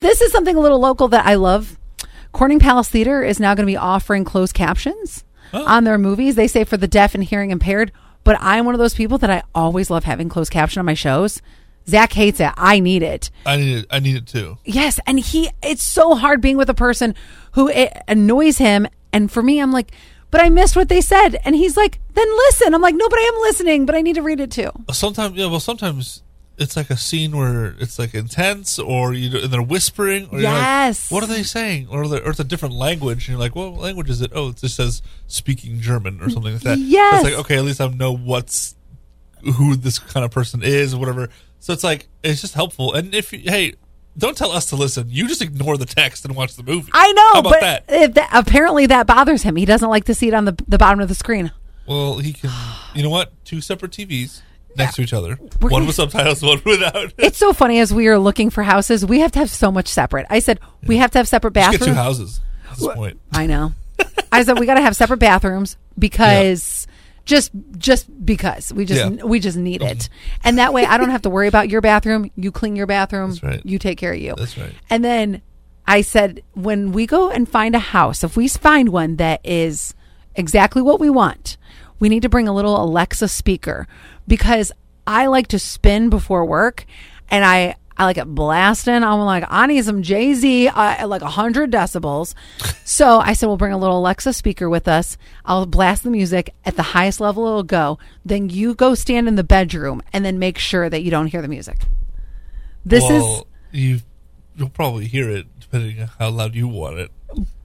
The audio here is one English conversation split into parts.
This is something a little local that I love. Corning Palace Theater is now going to be offering closed captions Oh. on their movies. They say for the deaf and hearing impaired, but I'm one of those people that I always love having closed caption on my shows. Zach hates it. I need it. I need it. I need it too. Yes, and he it's so hard being with a person who it annoys him and for me I'm like, but I missed what they said and he's like, "Then listen." I'm like, "No, but I am listening, but I need to read it too." Sometimes, yeah. Well, sometimes it's like a scene where it's like intense, or you and they're whispering. Or you're like, Yes. what are they saying? Or, or it's a different language, and you're like, what language is it?" Oh, it just says speaking German or something like that. Yes. It's like okay, at least I know what's who this kind of person is, or whatever. So it's like it's just helpful. And if you, hey, don't tell us to listen. You just ignore the text and watch the movie. I know, but that? that, apparently that bothers him. He doesn't like to see it on the the bottom of the screen. Well, he can. You know what? Two separate TVs next to each other. We're one gonna- with subtitles, one without. It's so funny as we are looking for houses, we have to have so much separate. I said we have to have separate Just get bathrooms. two houses. At this point. I know. I said we got to have separate bathrooms because just just because we just Yeah. we just need it, and that way I don't have to worry about your bathroom. You clean your bathroom. That's right. You take care of you. That's right. And then I said when we go and find a house, if we find one that is exactly what we want, we need to bring a little Alexa speaker because I like to spin before work, and I. I like it blasting. I'm like, I need some Jay Z uh, at like 100 decibels. So I said, we'll bring a little Alexa speaker with us. I'll blast the music at the highest level it'll go. Then you go stand in the bedroom and then make sure that you don't hear the music. This is well, you you'll probably hear it depending on how loud you want it.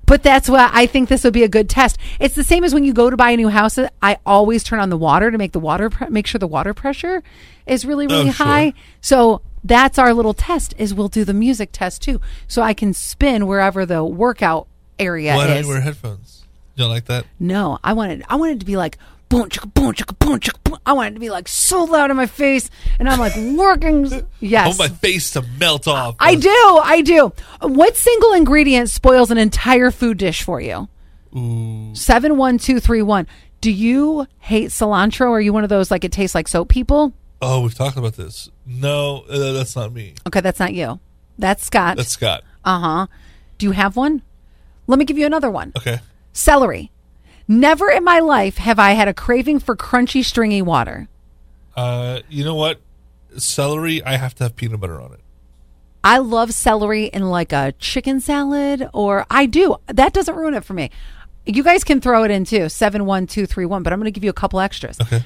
But that's why I think this would be a good test. It's the same as when you go to buy a new house. I always turn on the water to make the water pre- make sure the water pressure is really really Oh, sure. high. So that's our little test. Is we'll do the music test too, so I can spin wherever the workout area Why don't is. you wear headphones? You don't like that? no, I wanted I wanted it to be like boom chicka boom chicka boom chicka boom. I want it to be like so loud in my face, and I'm like working. I Yes, want my face to melt off. I do. I do. What single ingredient spoils an entire food dish for you? Ooh. Seven one two three one. Do you hate cilantro? Or are you one of those like it tastes like soap people? Oh, we've talked about this. No, uh, that's not me. Okay, that's not you. That's Scott. That's Scott. Uh huh. Do you have one? Let me give you another one. Okay. Celery. Never in my life have I had a craving for crunchy, stringy water. Uh, you know what? Celery, I have to have peanut butter on it. I love celery in like a chicken salad, or I do. That doesn't ruin it for me. You guys can throw it in too, seven one two three one. But I'm going to give you a couple extras. Okay.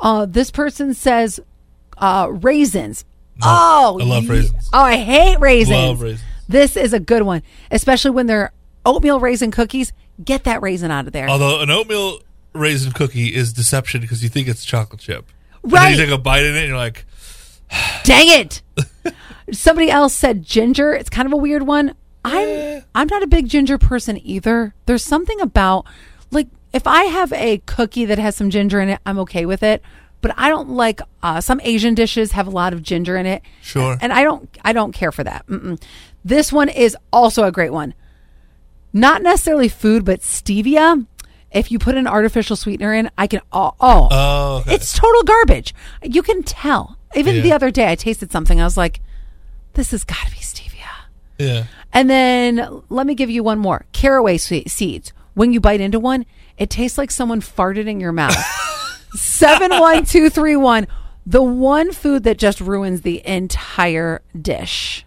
Uh, this person says uh, raisins. oh, I love raisins. Oh, I hate raisins. Love raisins. This is a good one, especially when they're oatmeal raisin cookies. Get that raisin out of there. Although an oatmeal raisin cookie is deception because you think it's chocolate chip. Right. you take a bite in it and you're like, Dang it! Somebody else said ginger. It's kind of a weird one. I'm I'm not a big ginger person either. There's something about like if I have a cookie that has some ginger in it, I'm okay with it. But I don't like uh, some Asian dishes have a lot of ginger in it. Sure. and I don't I don't care for that. Mm-mm. This one is also a great one. Not necessarily food, but stevia. If you put an artificial sweetener in, I can oh, oh oh, okay. it's total garbage. You can tell. Even Yeah. the other day, I tasted something. I was like, "This has got to be stevia." yeah. And then let me give you one more: caraway seeds. When you bite into one, it tastes like someone farted in your mouth. Seven one two three one. The one food that just ruins the entire dish.